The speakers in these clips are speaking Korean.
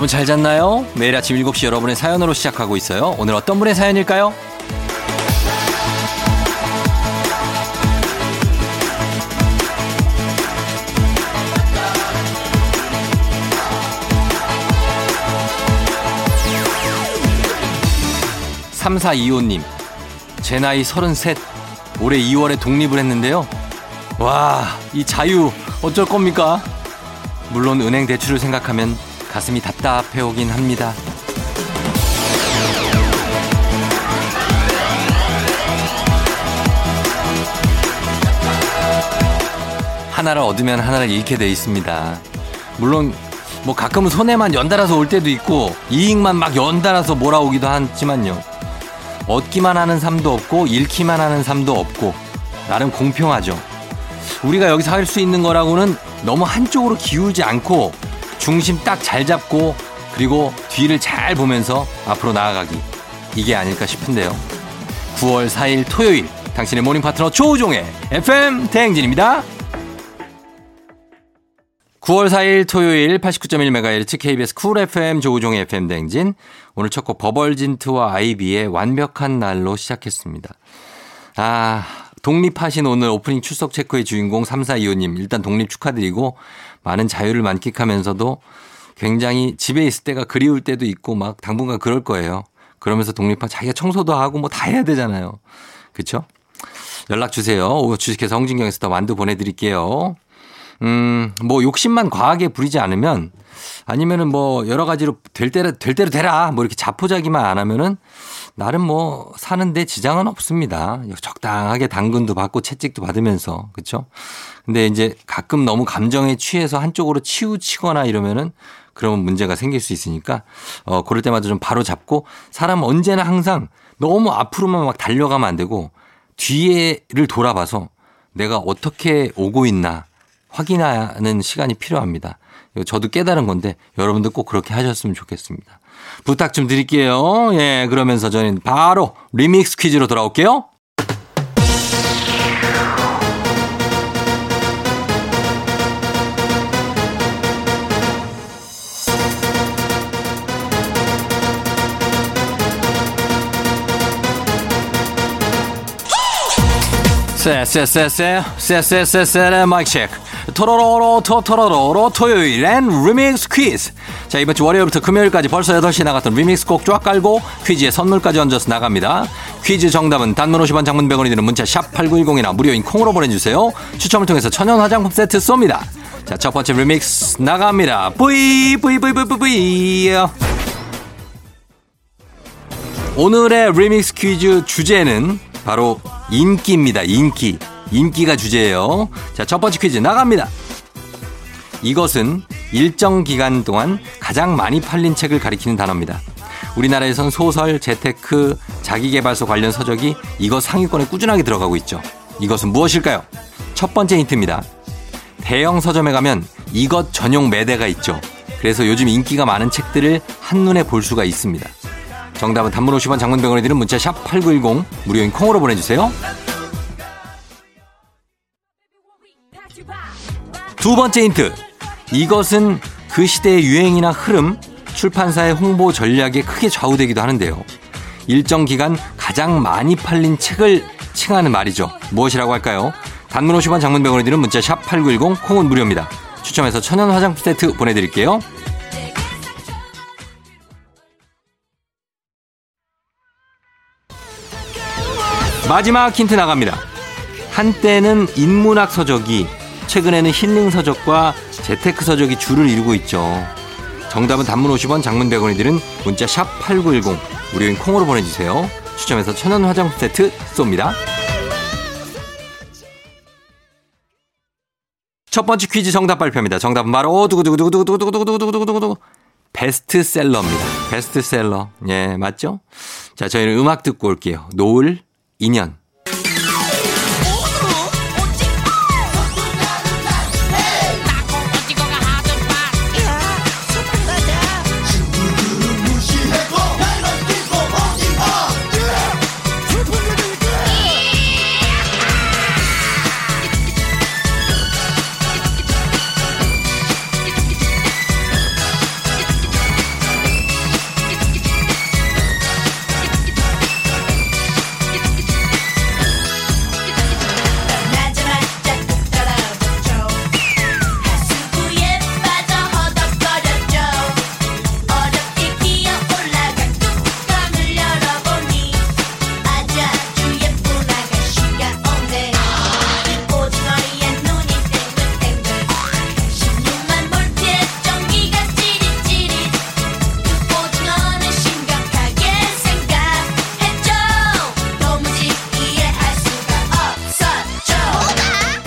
여러분 잘 잤나요? 매일 아침 7시 여러분의 사연으로 시작하고 있어요. 오늘 어떤 분의 사연일까요? 3425님, 제 나이 33, 올해 2월에 독립을 했는데요. 와, 이 자유, 어쩔 겁니까? 물론 은행 대출을 생각하면 가슴이 답답해 오긴 합니다. 하나를 얻으면 하나를 잃게 돼 있습니다. 물론 뭐 가끔은 손해만 연달아서 올 때도 있고 이익만 막 연달아서 몰아오기도 하지만요. 얻기만 하는 삶도 없고 잃기만 하는 삶도 없고 나름 공평하죠. 우리가 여기서 할 수 있는 거라고는 너무 한쪽으로 기울지 않고 중심 딱 잘 잡고 그리고 뒤를 잘 보면서 앞으로 나아가기 이게 아닐까 싶은데요. 9월 4일 토요일 당신의 모닝 파트너 조우종의 FM 대행진입니다. 9월 4일 토요일 89.1MHz KBS 쿨 FM 조우종의 FM 대행진 오늘 첫 곡 버벌진트와 아이비의 완벽한 날로 시작했습니다. 아 독립하신 오늘 오프닝 출석 체크의 주인공 3425님 일단 독립 축하드리고 많은 자유를 만끽하면서도 굉장히 집에 있을 때가 그리울 때도 있고 막 당분간 그럴 거예요. 그러면서 독립한 자기가 청소도 하고 뭐 다 해야 되잖아요. 그렇죠? 연락 주세요. 주식회사 홍진경에서 더 만두 보내드릴게요. 음, 뭐 욕심만 과하게 부리지 않으면 아니면은 뭐 여러 가지로 될 대로 될 대로 되라 뭐 이렇게 자포자기만 안 하면은 나름 뭐 사는데 지장은 없습니다. 적당하게 당근도 받고 채찍도 받으면서 그렇죠. 근데 이제 가끔 너무 감정에 취해서 한쪽으로 치우치거나 이러면은 그러면 문제가 생길 수 있으니까 어 그럴 때마다 좀 바로 잡고 사람 언제나 항상 너무 앞으로만 막 달려가면 안 되고 뒤에를 돌아봐서 내가 어떻게 오고 있나 확인하는 시간이 필요합니다. 저도 깨달은 건데 여러분도 꼭 그렇게 하셨으면 좋겠습니다. 부탁 좀 드릴게요. 예, 그러면서 저는 바로 리믹스 퀴즈로 돌아올게요. 쎄쎄쎄쎄 쎄쎄쎄쎄 마이크 체크 토로로로 토토로로 토요일엔 리믹스 퀴즈. 자 이번 주 월요일부터 금요일까지 벌써 8시 나갔던 리믹스 곡 쫙 깔고 퀴즈에 선물까지 얹어서 나갑니다. 퀴즈 정답은 단문 50원 장문 100원이 드는 문자 샵 8910이나 무료인 콩으로 보내주세요. 추첨을 통해서 천연 화장품 세트 쏩니다. 자 첫 번째 리믹스 나갑니다. 뿌이 뿌이 뿌이 뿌이 뿌이. 오늘의 리믹스 퀴즈 주제는 바로 인기입니다. 인기. 인기가 주제예요. 자, 첫 번째 퀴즈 나갑니다. 이것은 일정 기간 동안 가장 많이 팔린 책을 가리키는 단어입니다. 우리나라에선 소설, 재테크, 자기개발서 관련 서적이 이것 상위권에 꾸준하게 들어가고 있죠. 이것은 무엇일까요? 첫 번째 힌트입니다. 대형 서점에 가면 이것 전용 매대가 있죠. 그래서 요즘 인기가 많은 책들을 한눈에 볼 수가 있습니다. 정답은 단문 50원 장문병원에 드는 문자 샵 8910 무료인 콩으로 보내주세요. 두 번째 힌트. 이것은 그 시대의 유행이나 흐름, 출판사의 홍보 전략에 크게 좌우되기도 하는데요. 일정 기간 가장 많이 팔린 책을 칭하는 말이죠. 무엇이라고 할까요? 단문 50원 장문병원에 드는 문자 샵 8910 콩은 무료입니다. 추첨해서 천연 화장품 세트 보내드릴게요. 마지막 힌트 나갑니다. 한때는 인문학 서적이 최근에는 힐링 서적과 재테크 서적이 줄을 이루고 있죠. 정답은 단문 50원, 장문 100원이 드는 문자 샵 8910 무료인 콩으로 보내주세요. 추첨해서 천연 화장품 세트 쏩니다. 첫 번째 퀴즈 정답 발표입니다. 정답은 바로 두구두구두구두구두구두구두구두구두구 베스트셀러입니다. 베스트셀러. 예, 맞죠? 자, 저희는 음악 듣고 올게요. 노을 2년.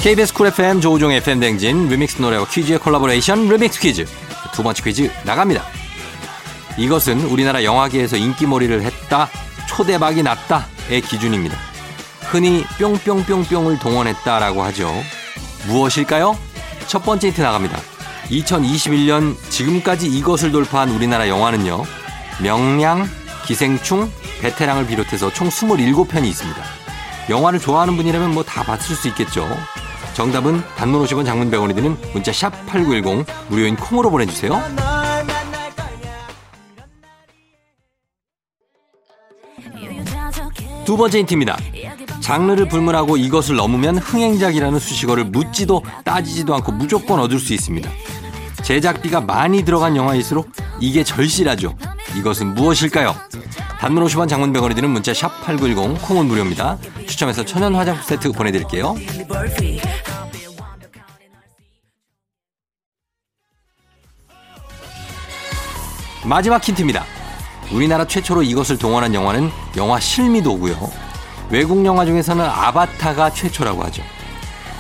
KBS 쿨 FM 조우종 FM 댕진 리믹스 노래와 퀴즈의 콜라보레이션 리믹스 퀴즈 두 번째 퀴즈 나갑니다. 이것은 우리나라 영화계에서 인기몰이를 했다, 초대박이 났다의 기준입니다. 흔히 뿅뿅뿅뿅을 동원했다라고 하죠. 무엇일까요? 첫 번째 힌트 나갑니다. 2021년 지금까지 이것을 돌파한 우리나라 영화는요. 명량, 기생충, 베테랑을 비롯해서 총 27편이 있습니다. 영화를 좋아하는 분이라면 뭐 다 봤을 수 있겠죠. 정답은 단문 50원 장문 100원이 드는 문자 샵 8910 무료인 콩으로 보내주세요. 두 번째 힌트입니다. 장르를 불문하고 이것을 넘으면 흥행작이라는 수식어를 묻지도 따지지도 않고 무조건 얻을 수 있습니다. 제작비가 많이 들어간 영화일수록 이게 절실하죠. 이것은 무엇일까요? 단문 50원 장문 100원이 드는 문자 샵 8910 콩은 무료입니다. 추첨해서 천연 화장품 세트 보내드릴게요. 마지막 힌트입니다. 우리나라 최초로 이것을 동원한 영화는 영화 실미도고요. 외국 영화 중에서는 아바타가 최초라고 하죠.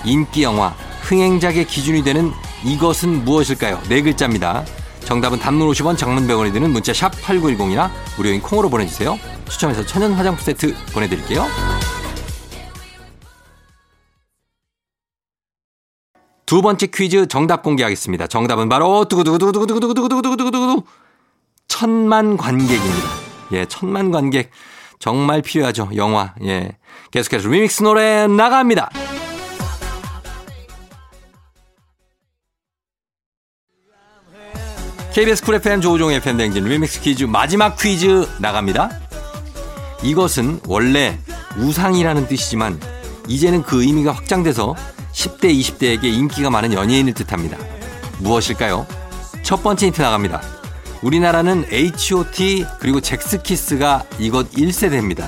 인기 영화, 흥행작의 기준이 되는 이것은 무엇일까요? 네 글자입니다. 정답은 단문 50원, 장문 100원이 드는 문자 샵 8910이나 무료인 콩으로 보내주세요. 추첨해서 천연 화장품 세트 보내드릴게요. 두 번째 퀴즈 정답 공개하겠습니다. 정답은 바로 두구두구두구두구두구두구두구두구두구두구 천만 관객입니다. 예, 천만 관객 정말 필요하죠. 영화. 예. 계속해서 리믹스 노래 나갑니다. KBS 쿨 FM 조우종 FM 댕진 리믹스 퀴즈 마지막 퀴즈 나갑니다. 이것은 원래 우상이라는 뜻이지만 이제는 그 의미가 확장돼서 10대, 20대에게 인기가 많은 연예인을 뜻합니다. 무엇일까요? 첫 번째 힌트 나갑니다. 우리나라는 H.O.T 그리고 젝스키스가 이것 1세대입니다.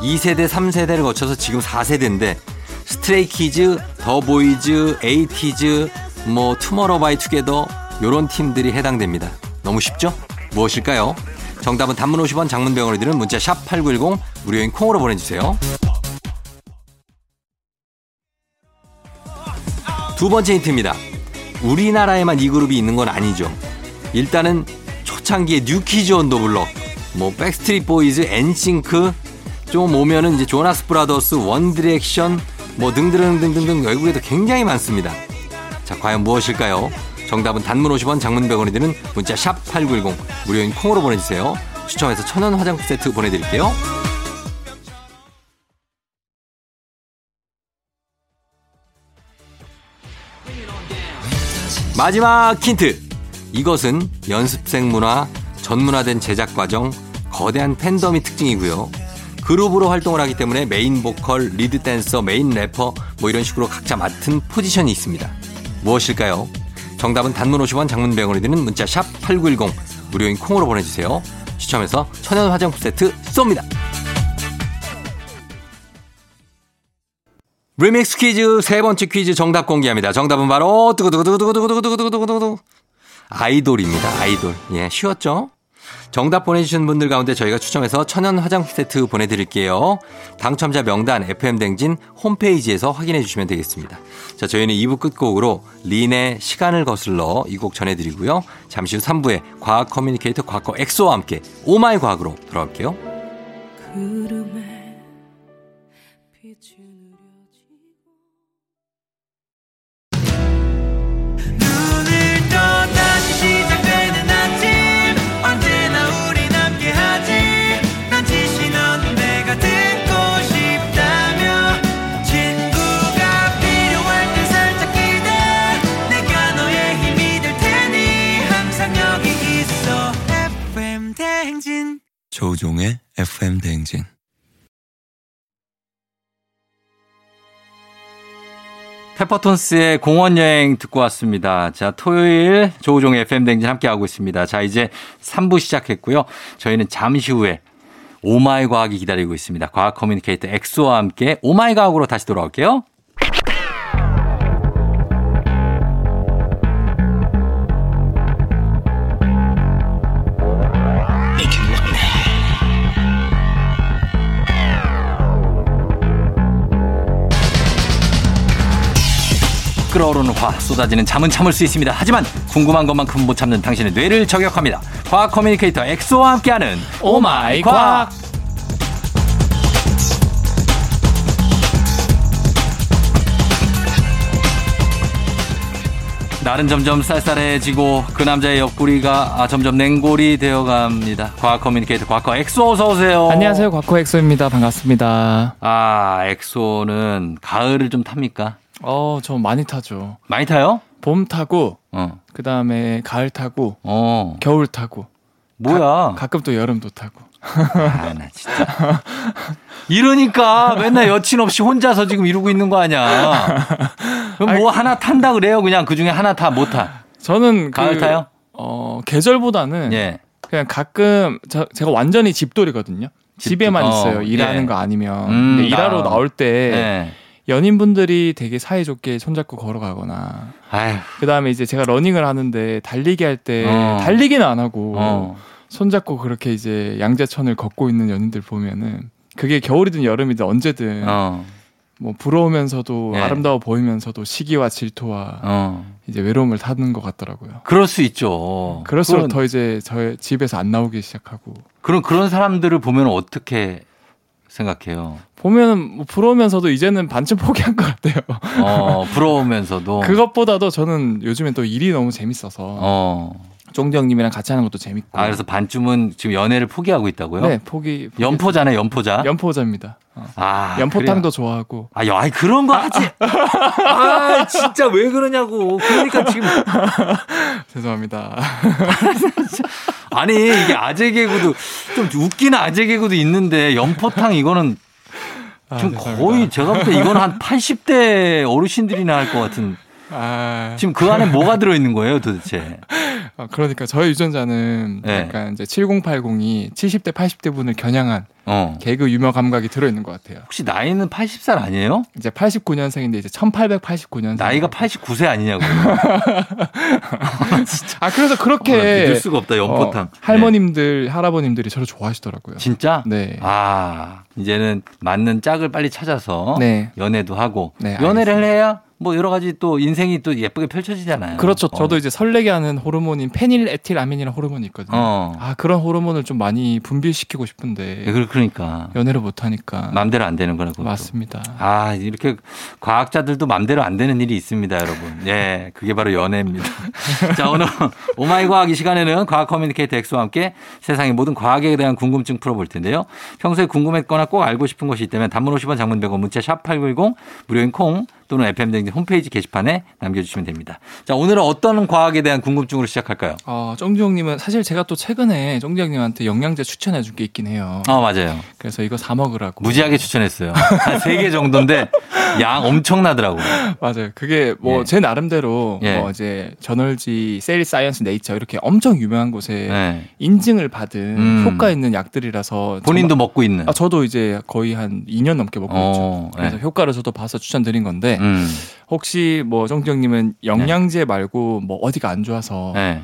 2세대, 3세대를 거쳐서 지금 4세대인데 스트레이키즈, 더보이즈, 에이티즈, 뭐 투모로우바이투게더 요런 팀들이 해당됩니다. 너무 쉽죠? 무엇일까요? 정답은 단문 50원 장문 100원이 드는 문자 샵 8910 무료인 콩으로 보내주세요. 두 번째 힌트입니다. 우리나라에만 이 그룹이 있는 건 아니죠. 일단은 초창기에 뉴키즈 온 더 블럭, 뭐 백스트리트 보이즈, 엔싱크, 좀 오면은 이제 조나스 브라더스, 원디렉션, 뭐 등등등등등 외국에도 굉장히 많습니다. 자, 과연 무엇일까요? 정답은 단문 50원, 장문 100원이 드는 문자 샵 8910 무료인 콩으로 보내주세요. 추첨해서 천원 화장품 세트 보내드릴게요. 마지막 힌트. 이것은 연습생 문화, 전문화된 제작 과정, 거대한 팬덤이 특징이고요. 그룹으로 활동을 하기 때문에 메인 보컬, 리드 댄서, 메인 래퍼 뭐 이런 식으로 각자 맡은 포지션이 있습니다. 무엇일까요? 정답은 단문 50원, 장문 100원이 드는 문자 샵 8910 무료인 콩으로 보내주세요. 추첨해서 천연 화장품 세트 쏩니다. 리믹스 퀴즈 세 번째 퀴즈 정답 공개합니다. 정답은 바로 두구두구두구두구두구두구두구두구두구 아이돌입니다. 아이돌. 예, 쉬웠죠? 정답 보내주신 분들 가운데 저희가 추첨해서 천연 화장품 세트 보내드릴게요. 당첨자 명단 FM댕진 홈페이지에서 확인해 주시면 되겠습니다. 자, 저희는 2부 끝곡으로 린의 시간을 거슬러 이 곡 전해드리고요. 잠시 후 3부에 과학 커뮤니케이터 과거 엑소와 함께 오마이 과학으로 돌아올게요. 눈을 조우종의 FM 대행진. 페퍼톤스의 공원 여행 듣고 왔습니다. 자, 토요일 조우종의 FM 댕진 함께하고 있습니다. 자, 이제 3부 시작했고요. 저희는 잠시 후에 오마이 과학이 기다리고 있습니다. 과학 커뮤니케이터 엑소와 함께 오마이 과학으로 다시 돌아올게요. 끓어오르는 화 쏟아지는 잠은 참을 수 있습니다. 하지만 궁금한 것만큼 못 참는 당신의 뇌를 저격합니다. 과학 커뮤니케이터 엑소와 함께하는 오마이 과학. 날은 점점 쌀쌀해지고 그 남자의 옆구리가 아, 점점 냉골이 되어갑니다. 과학 커뮤니케이터 과커 엑소 어서 오세요. 안녕하세요. 과커 엑소입니다. 반갑습니다. 아 엑소는 가을을 좀 탑니까? 어, 저 많이 타죠. 많이 타요? 봄 타고, 어. 그 다음에 가을 타고, 어. 겨울 타고, 뭐야? 가 끔 또 여름도 타고. 아, 나 진짜. 이러니까 맨날 여친 없이 혼자서 지금 이러고 있는 거 아니야. 그럼 뭐 하나 탄다 그래요? 그냥 그 중에 하나 타, 못 타. 저는 그, 가을 타요? 어, 계절보다는 예. 그냥 가끔 저, 제가 완전히 집돌이거든요. 집- 집에만 어, 있어요. 일하는 예. 거 아니면. 음, 근데 일하러 나- 나올 때 예. 연인분들이 되게 사이좋게 손잡고 걸어가거나. 그 다음에 이제 제가 러닝을 하는데 달리기 할때 어. 달리기는 안 하고 어. 손잡고 그렇게 이제 양재천을 걷고 있는 연인들 보면은 그게 겨울이든 여름이든 언제든 어. 뭐 부러우면서도 네. 아름다워 보이면서도 시기와 질투와 어. 이제 외로움을 타는 것 같더라고요. 그럴 수 있죠. 그럴수록 그런, 더 이제 저의 집에서 안 나오기 시작하고 그런, 그런 사람들을 보면 어떻게 생각해요? 보면은 뭐 부러우면서도 이제는 반쯤 포기한 것 같아요. 어, 부러우면서도. 그것보다도 저는 요즘엔 또 일이 너무 재밌어서 어. 쫑디 형님이랑 같이 하는 것도 재밌고. 아, 그래서 반쯤은 지금 연애를 포기하고 있다고요? 네 포기. 포기- 연포잖아요, 연포자. 연포자입니다. 어. 아, 연포탕도 그래요? 좋아하고. 아, 야, 아이, 그런 거 하지. 아, 진짜 왜 그러냐고. 그러니까 지금. 죄송합니다. 아니, 이게 아재 개그도, 좀 웃기는 아재 개그도 있는데, 연포탕 이거는 아, 지금 죄송합니다. 거의 제가 볼 때 이건 한 80대 어르신들이나 할 것 같은. 아, 지금 그 안에 뭐가 들어있는 거예요, 도대체? 아, 그러니까 저희 유전자는 네. 약간 이제 7080이 70대 80대 분을 겨냥한 어. 개그 유머 감각이 들어 있는 것 같아요. 혹시 나이는 80살 아니에요? 이제 89년생인데 이제 1889년생. 나이가 89세 아니냐고. 아 그래서 어, 나 그렇게 믿을 수가 없다, 연포탕. 어, 할머님들 할아버님들이 저를 좋아하시더라고요. 네. 진짜? 네. 아, 이제는 맞는 짝을 빨리 찾아서 네. 연애도 하고 네, 연애를 알겠습니다. 해야 뭐 여러 가지 또 인생이 또 예쁘게 펼쳐지잖아요. 그렇죠. 어. 저도 이제 설레게 하는 호르몬인 페닐에틸아민이라는 호르몬이 있거든요. 어. 아 그런 호르몬을 좀 많이 분비시키고 싶은데 예, 그- 그러니까 연애를 못 하니까. 맘대로 안 되는 거라고. 맞습니다. 아, 이렇게 과학자들도 맘대로 안 되는 일이 있습니다, 여러분. 예, 그게 바로 연애입니다. 자, 오늘 오마이 과학 이 시간에는 과학 커뮤니케이터 엑소와 함께 세상의 모든 과학에 대한 궁금증 풀어볼 텐데요. 평소에 궁금했거나 꼭 알고 싶은 것이 있다면 단문 50원 장문 100원 문자 샵8910 무료인 콩 또는 FM 대행진 홈페이지 게시판에 남겨주시면 됩니다. 자, 오늘은 어떤 과학에 대한 궁금증으로 시작할까요? 어, 형님은 사실 제가 또 최근에 쫑지 형님한테 영양제 추천해 줄게 있긴 해요. 어, 맞아요. 그래서 이거 사 먹으라고. 무지하게 추천했어요. 한 세 개 정도인데 양 엄청나더라고요. 맞아요. 그게 뭐 예. 제 나름대로 예. 뭐 이제 저널지 Cell Science Nature 이렇게 엄청 유명한 곳에 네. 인증을 받은 음. 효과 있는 약들이라서 본인도 정말- 먹고 있는. 아, 저도 이제 거의 한 2년 넘게 먹고 어, 있죠. 그래서 네. 효과를 저도 봐서 추천드린 건데 음. 혹시 뭐 쫑지 형님은 영양제 말고 뭐 어디가 안 좋아서 네.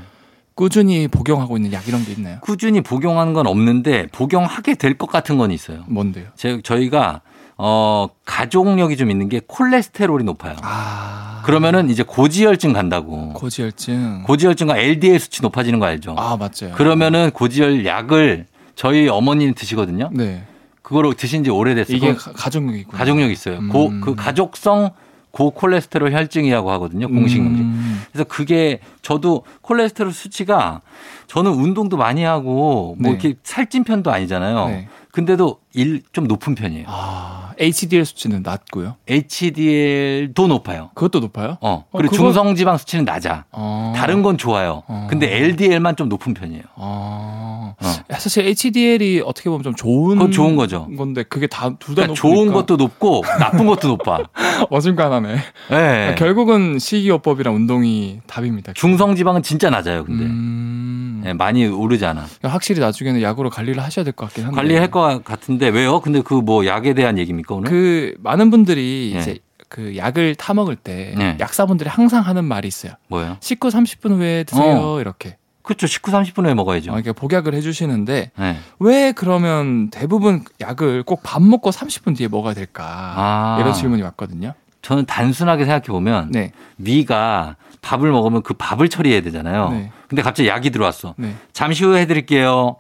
꾸준히 복용하고 있는 약 이런 게 있나요? 꾸준히 복용하는 건 없는데 복용하게 될 것 같은 건 있어요. 뭔데요? 제, 저희가 어 가족력이 좀 있는 게 콜레스테롤이 높아요. 아 그러면은 이제 고지혈증 간다고. 고지혈증. 고지혈증과 LDL 수치 높아지는 거 알죠? 아 맞죠. 그러면은 고지혈 약을 저희 어머니는 드시거든요. 네 그거를 드신 지 오래됐어요. 이게 그거 가- 가족력이군요. 가족력 있어요. 음. 고, 그 가족성 고콜레스테롤 혈증이라고 하거든요. 공식 명칭. 음. 그래서 그게 저도 콜레스테롤 수치가 저는 운동도 많이 하고 뭐 네. 이렇게 살찐 편도 아니잖아요. 네. 근데도 일 좀 높은 편이에요. 아 HDL 수치는 낮고요. HDL도 높아요. 그것도 높아요? 어. 어, 그리고 그거- 중성지방 수치는 낮아. 어. 다른 건 좋아요. 어. 근데 LDL만 좀 높은 편이에요. 어. 어. 사실 HDL이 어떻게 보면 좀 좋은 좋은 거죠. 건데 그게 다 둘다 그러니까 좋은 것도 높고 나쁜 것도 높아. 어중간하네. 네. 결국은 식이요법이랑 운동이 답입니다. 중성지방은 진짜 낮아요. 근데 음. 네, 많이 오르잖아. 확실히 나중에는 약으로 관리를 하셔야 될 것 같긴 한데. 관리할 것 같은데 왜요? 근데 그 뭐 약에 대한 얘기입니까 오늘? 그 많은 분들이 네. 이제 그 약을 타 먹을 때 네. 약사분들이 항상 하는 말이 있어요. 뭐요? 식후 30분 후에 드세요. 이렇게. 그렇죠. 19, 30분 후에 먹어야죠. 어, 이렇게 복약을 해주시는데 네. 왜 그러면 대부분 약을 꼭 밥 먹고 30분 뒤에 먹어야 될까? 아. 이런 질문이 왔거든요. 저는 단순하게 생각해 보면 네. 위가 밥을 먹으면 그 밥을 처리해야 되잖아요. 네. 근데 갑자기 약이 들어왔어. 네. 잠시 후에 해드릴게요.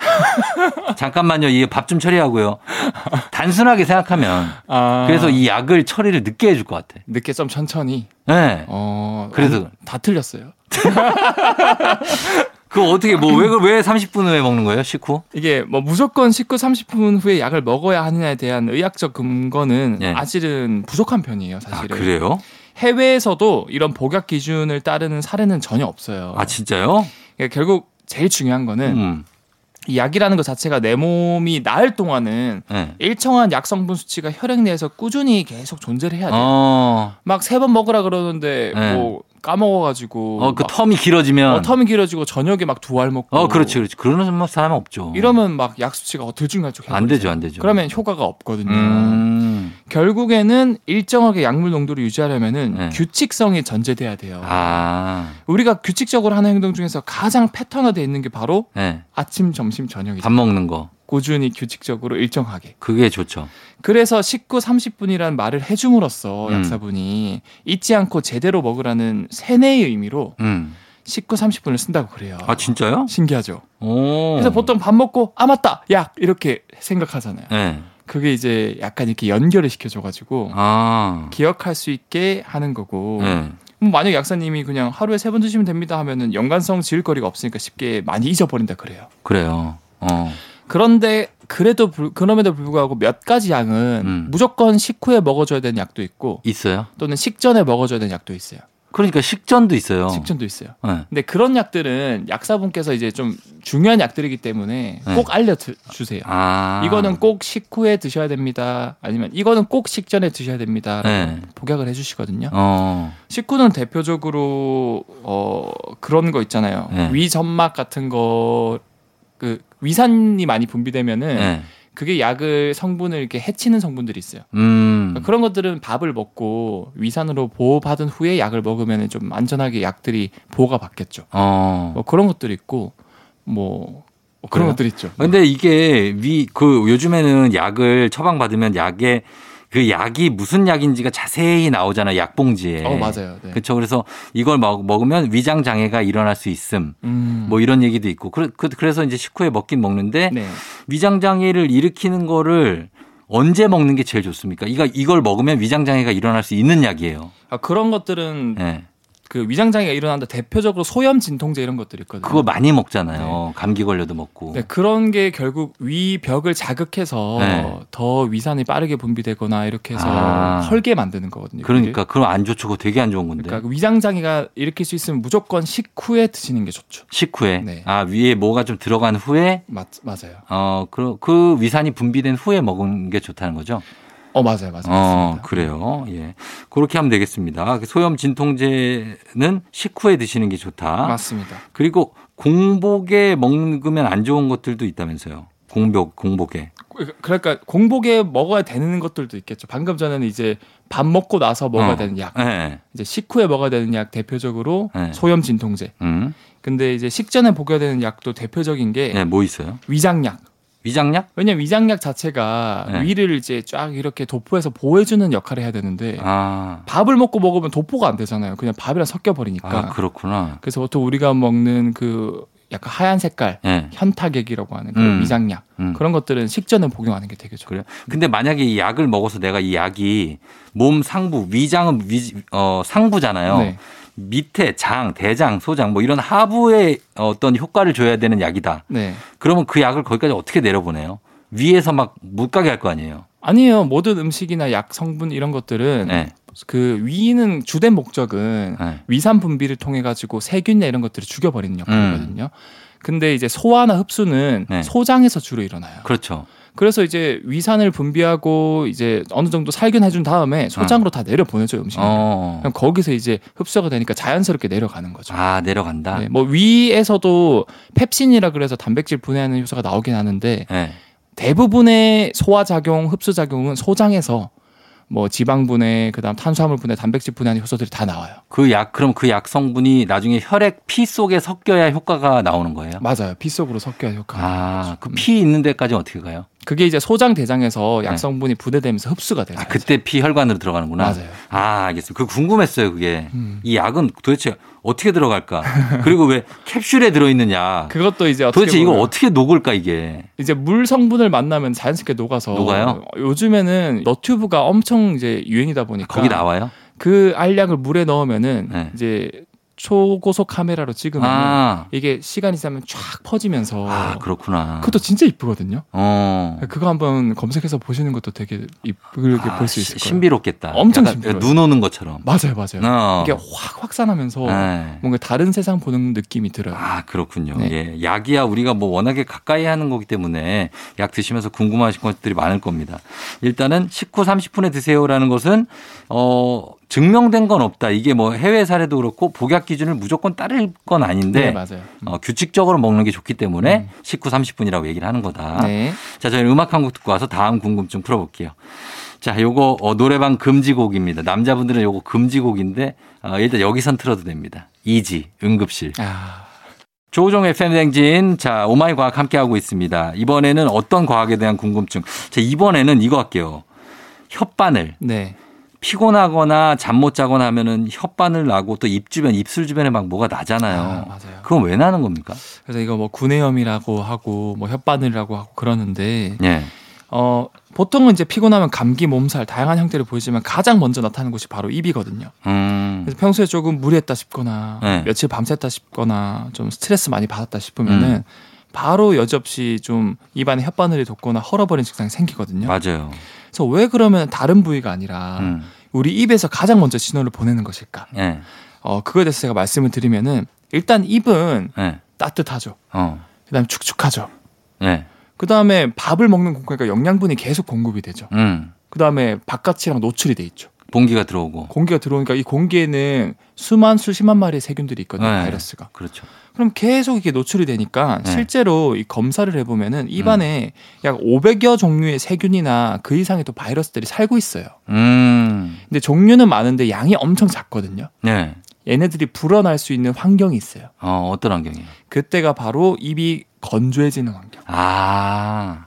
잠깐만요. 이게 밥좀 처리하고요. 단순하게 생각하면 아. 그래서 이 약을 처리를 늦게 해줄 것 같아. 늦게 좀 천천히. 네. 어. 그래서- 다 틀렸어요. 그거 어떻게 뭐왜 왜 30분 후에 먹는 거예요? 식후? 이게 뭐 무조건 식후 30분 후에 약을 먹어야 하느냐에 대한 의학적 근거는 예. 사실은 부족한 편이에요, 아 사실은. 그래요? 해외에서도 이런 복약 기준을 따르는 사례는 전혀 없어요. 아 진짜요? 그러니까 결국 제일 중요한 거는 음. 이 약이라는 것 자체가 내 몸이 나을 동안은 네. 일정한 약 성분 수치가 혈액 내에서 꾸준히 계속 존재를 해야 돼요. 어. 막세 번 먹으라 그러는데 네. 뭐 까먹어가지고 어, 그 막 텀이 길어지면. 어, 텀이 길어지고 저녁에 막 두 알 먹고 어, 그렇지, 그렇지. 그러는 사람은 없죠. 이러면 막 약 수치가 들쭉날쭉 안 되죠, 안 되죠. 그러면 효과가 없거든요. 음. 결국에는 일정하게 약물 농도를 유지하려면은 네. 규칙성이 전제돼야 돼요. 아. 우리가 규칙적으로 하는 행동 중에서 가장 패턴화돼 있는 게 바로 네. 아침, 점심, 저녁이죠. 밥 먹는 거. 꾸준히 규칙적으로 일정하게. 그게 좋죠. 그래서 식후 30분이라는 말을 해줌으로써 음. 약사분이 잊지 않고 제대로 먹으라는 세뇌의 의미로 음. 식후 30분을 쓴다고 그래요. 아, 진짜요? 신기하죠. 오. 그래서 보통 밥 먹고 아 맞다 약 이렇게 생각하잖아요. 네. 그게 이제 약간 이렇게 연결을 시켜줘가지고 아. 기억할 수 있게 하는 거고. 네. 뭐 만약 약사님이 그냥 하루에 세 번 드시면 됩니다 하면은 연관성 지을 거리가 없으니까 쉽게 많이 잊어버린다 그래요. 그래요. 어. 그런데 그래도 불, 그럼에도 불구하고 몇 가지 약은 음. 무조건 식후에 먹어줘야 되는 약도 있고 있어요? 또는 식전에 먹어줘야 되는 약도 있어요. 그러니까 식전도 있어요. 식전도 있어요. 네. 근데 그런 약들은 약사분께서 이제 좀 중요한 약들이기 때문에 네. 꼭 알려주세요. 아. 이거는 꼭 식후에 드셔야 됩니다. 아니면 이거는 꼭 식전에 드셔야 됩니다. 네. 복약을 해주시거든요. 어. 식후는 대표적으로 어 그런 거 있잖아요. 네. 위점막 같은 거 그 위산이 많이 분비되면은 네. 그게 약을 성분을 이렇게 해치는 성분들이 있어요. 음. 그러니까 그런 것들은 밥을 먹고 위산으로 보호받은 후에 약을 먹으면 좀 안전하게 약들이 보호가 받겠죠. 어. 뭐 그런 것들이 있고 뭐, 뭐 그런 그래요? 것들이 있죠. 근데 이게 위 그 요즘에는 약을 처방 받으면 약에 그 약이 무슨 약인지가 자세히 나오잖아요. 약봉지에. 어 맞아요. 네. 그렇죠. 그래서 이걸 먹, 먹으면 위장 장애가 일어날 수 있음. 음. 뭐 이런 얘기도 있고. 그, 그, 그래서 이제 식후에 먹긴 먹는데 네. 위장 장애를 일으키는 거를 언제 먹는 게 제일 좋습니까? 이거 이걸 먹으면 위장 장애가 일어날 수 있는 약이에요. 아, 그런 것들은 예. 그 위장 장애가 일어난다 대표적으로 소염 진통제 이런 것들이 있거든요. 그거 많이 먹잖아요. 감기 걸려도 먹고. 네, 그런 게 결국 위 벽을 자극해서 네. 더 위산이 빠르게 분비되거나 이렇게 해서 아. 헐게 만드는 거거든요. 그게. 그러니까 그럼 안 좋죠. 그거 되게 안 좋은 건데. 그러니까 그 위장 장애가 일으킬 수 있으면 무조건 식후에 드시는 게 좋죠. 식후에 네. 아 위에 뭐가 좀 들어간 후에 맞 맞아요. 어, 그, 그 위산이 분비된 후에 먹은 게 좋다는 거죠? 어 맞아요, 맞아요. 어. 그래요. 예. 그렇게 하면 되겠습니다. 소염 진통제는 식후에 드시는 게 좋다. 맞습니다. 그리고 공복에 먹으면 안 좋은 것들도 있다면서요. 공복, 공복에. 그러니까 공복에 먹어야 되는 것들도 있겠죠. 방금 전에는 이제 밥 먹고 나서 먹어야 어. 되는 약, 예. 이제 식후에 먹어야 되는 약 대표적으로 네. 소염 진통제. 음. 근데 이제 식전에 먹어야 되는 약도 대표적인 게 예, 뭐 있어요? 위장약. 위장약? 왜냐면 위장약 자체가 네. 위를 이제 쫙 이렇게 도포해서 보호해주는 역할을 해야 되는데 아. 밥을 먹고 먹으면 도포가 안 되잖아요. 그냥 밥이랑 섞여 버리니까. 아, 그렇구나. 그래서 보통 우리가 먹는 그 약간 하얀 색깔 예. 현타액이라고 하는 그 음. 위장약 음. 그런 것들은 식전에 복용하는 게 되게 좋아요. 그래요? 근데 만약에 이 약을 먹어서 내가 이 약이 몸 상부, 위장은 위, 어, 상부잖아요. 네. 밑에 장, 대장, 소장 뭐 이런 하부에 어떤 효과를 줘야 되는 약이다. 네. 그러면 그 약을 거기까지 어떻게 내려보내요? 위에서 막 못 가게 할 거 아니에요. 아니에요. 모든 음식이나 약 성분 이런 것들은 네. 그 위는 주된 목적은 네. 위산 분비를 통해 가지고 세균이나 이런 것들을 죽여버리는 역할이거든요. 근데 이제 소화나 흡수는 음. 네. 소장에서 주로 일어나요. 그렇죠. 그래서 이제 위산을 분비하고 이제 어느 정도 살균해 준 다음에 소장으로 다 내려 보내줘요 음식을. 어. 그럼 거기서 이제 흡수가 되니까 자연스럽게 내려가는 거죠. 아, 내려간다. 네, 뭐 위에서도 펩신이라 그래서 단백질 분해하는 효소가 나오긴 하는데 네. 대부분의 소화 작용, 흡수 작용은 소장에서 뭐 지방 분해, 그다음 탄수화물 분해, 단백질 분해하는 효소들이 다 나와요. 그 약, 그럼 그 약 성분이 나중에 혈액 피 속에 섞여야 효과가 나오는 거예요? 맞아요. 피 속으로 섞여야 효과가. 아, 그 피 있는 데까지 어떻게 가요? 그게 이제 소장 대장에서 약성분이 분해되면서 흡수가 돼요. 네. 아, 그때 피 혈관으로 들어가는구나. 맞아요. 아, 알겠습니다. 그 궁금했어요, 그게. 음. 이 약은 도대체 어떻게 들어갈까? 그리고 왜 캡슐에 들어있느냐? 그것도 이제 어떻게 도대체 이거 어떻게 녹을까, 이게? 이제 물 성분을 만나면 자연스럽게 녹아서 녹아요? 요즘에는 너튜브가 엄청 이제 유행이다 보니까 거기 나와요? 그 알약을 물에 넣으면은 네. 이제 초고속 카메라로 찍으면 아, 이게 시간이 지나면 쫙 퍼지면서 아, 그렇구나. 그것도 진짜 이쁘거든요. 어. 그거 한번 검색해서 보시는 것도 되게 이쁘게 아, 볼수 있을 시- 거예요. 신비롭겠다. 엄청 신비로워요. 눈 오는 것처럼. 맞아요, 맞아요. 어. 이게 확 확산하면서 네. 뭔가 다른 세상 보는 느낌이 들어요. 아, 그렇군요. 네. 예. 약이야 우리가 뭐 워낙에 가까이 하는 거기 때문에 약 드시면서 궁금하신 것들이 많을 겁니다. 일단은 식후 30분에 드세요라는 것은 어 증명된 건 없다. 이게 뭐 해외 사례도 그렇고 복약 기준을 무조건 따를 건 아닌데 네, 맞아요. 어, 규칙적으로 먹는 게 좋기 때문에 식후 30분이라고 얘기를 하는 거다. 네. 자, 저희는 음악 한 곡 듣고 와서 다음 궁금증 풀어볼게요. 자, 요거 어, 노래방 금지곡입니다. 남자분들은 요거 금지곡인데 어, 일단 여기선 틀어도 됩니다. izi 응급실. 아, 조우종 FM 댕진. 자, 오마이 과학 함께하고 있습니다. 이번에는 어떤 과학에 대한 궁금증. 자, 이번에는 이거 할게요. 혓바늘. 네. 피곤하거나 잠 못 자거나 하면은 혓바늘 나고 또 입 주변, 입술 주변에 막 뭐가 나잖아요. 아, 맞아요. 그건 왜 나는 겁니까? 그래서 이거 뭐 구내염이라고 하고 뭐 혓바늘이라고 하고 그러는데 예. 어 보통은 이제 피곤하면 감기, 몸살 다양한 형태를 보이지만 가장 먼저 나타나는 곳이 바로 입이거든요. 음. 그래서 평소에 조금 무리했다 싶거나 네. 며칠 밤샜다 싶거나 좀 스트레스 많이 받았다 싶으면은 음. 바로 여지없이 좀 입안에 혓바늘이 돋거나 헐어버린 증상이 생기거든요. 맞아요. 그래서 왜 그러면 다른 부위가 아니라 음. 우리 입에서 가장 먼저 신호를 보내는 것일까? 예. 어 그거에 대해서 제가 말씀을 드리면은 일단 입은 예. 따뜻하죠. 어. 그다음 에 축축하죠. 예. 그다음에 밥을 먹는 공간이니까 영양분이 계속 공급이 되죠. 음. 그다음에 바깥이랑 노출이 돼 있죠. 봉기가 들어오고. 공기가 들어오니까 이 공기에는 수만 수십만 마리의 세균들이 있거든요. 네. 바이러스가. 그렇죠. 그럼 계속 이게 노출이 되니까 네. 실제로 이 검사를 해보면은 입안에 약 500여 종류의 세균이나 그 이상의 또 바이러스들이 살고 있어요. 음. 근데 종류는 많은데 양이 엄청 작거든요. 네. 얘네들이 불어날 수 있는 환경이 있어요. 어, 어떤 환경이에요? 그때가 바로 입이 건조해지는 환경. 아.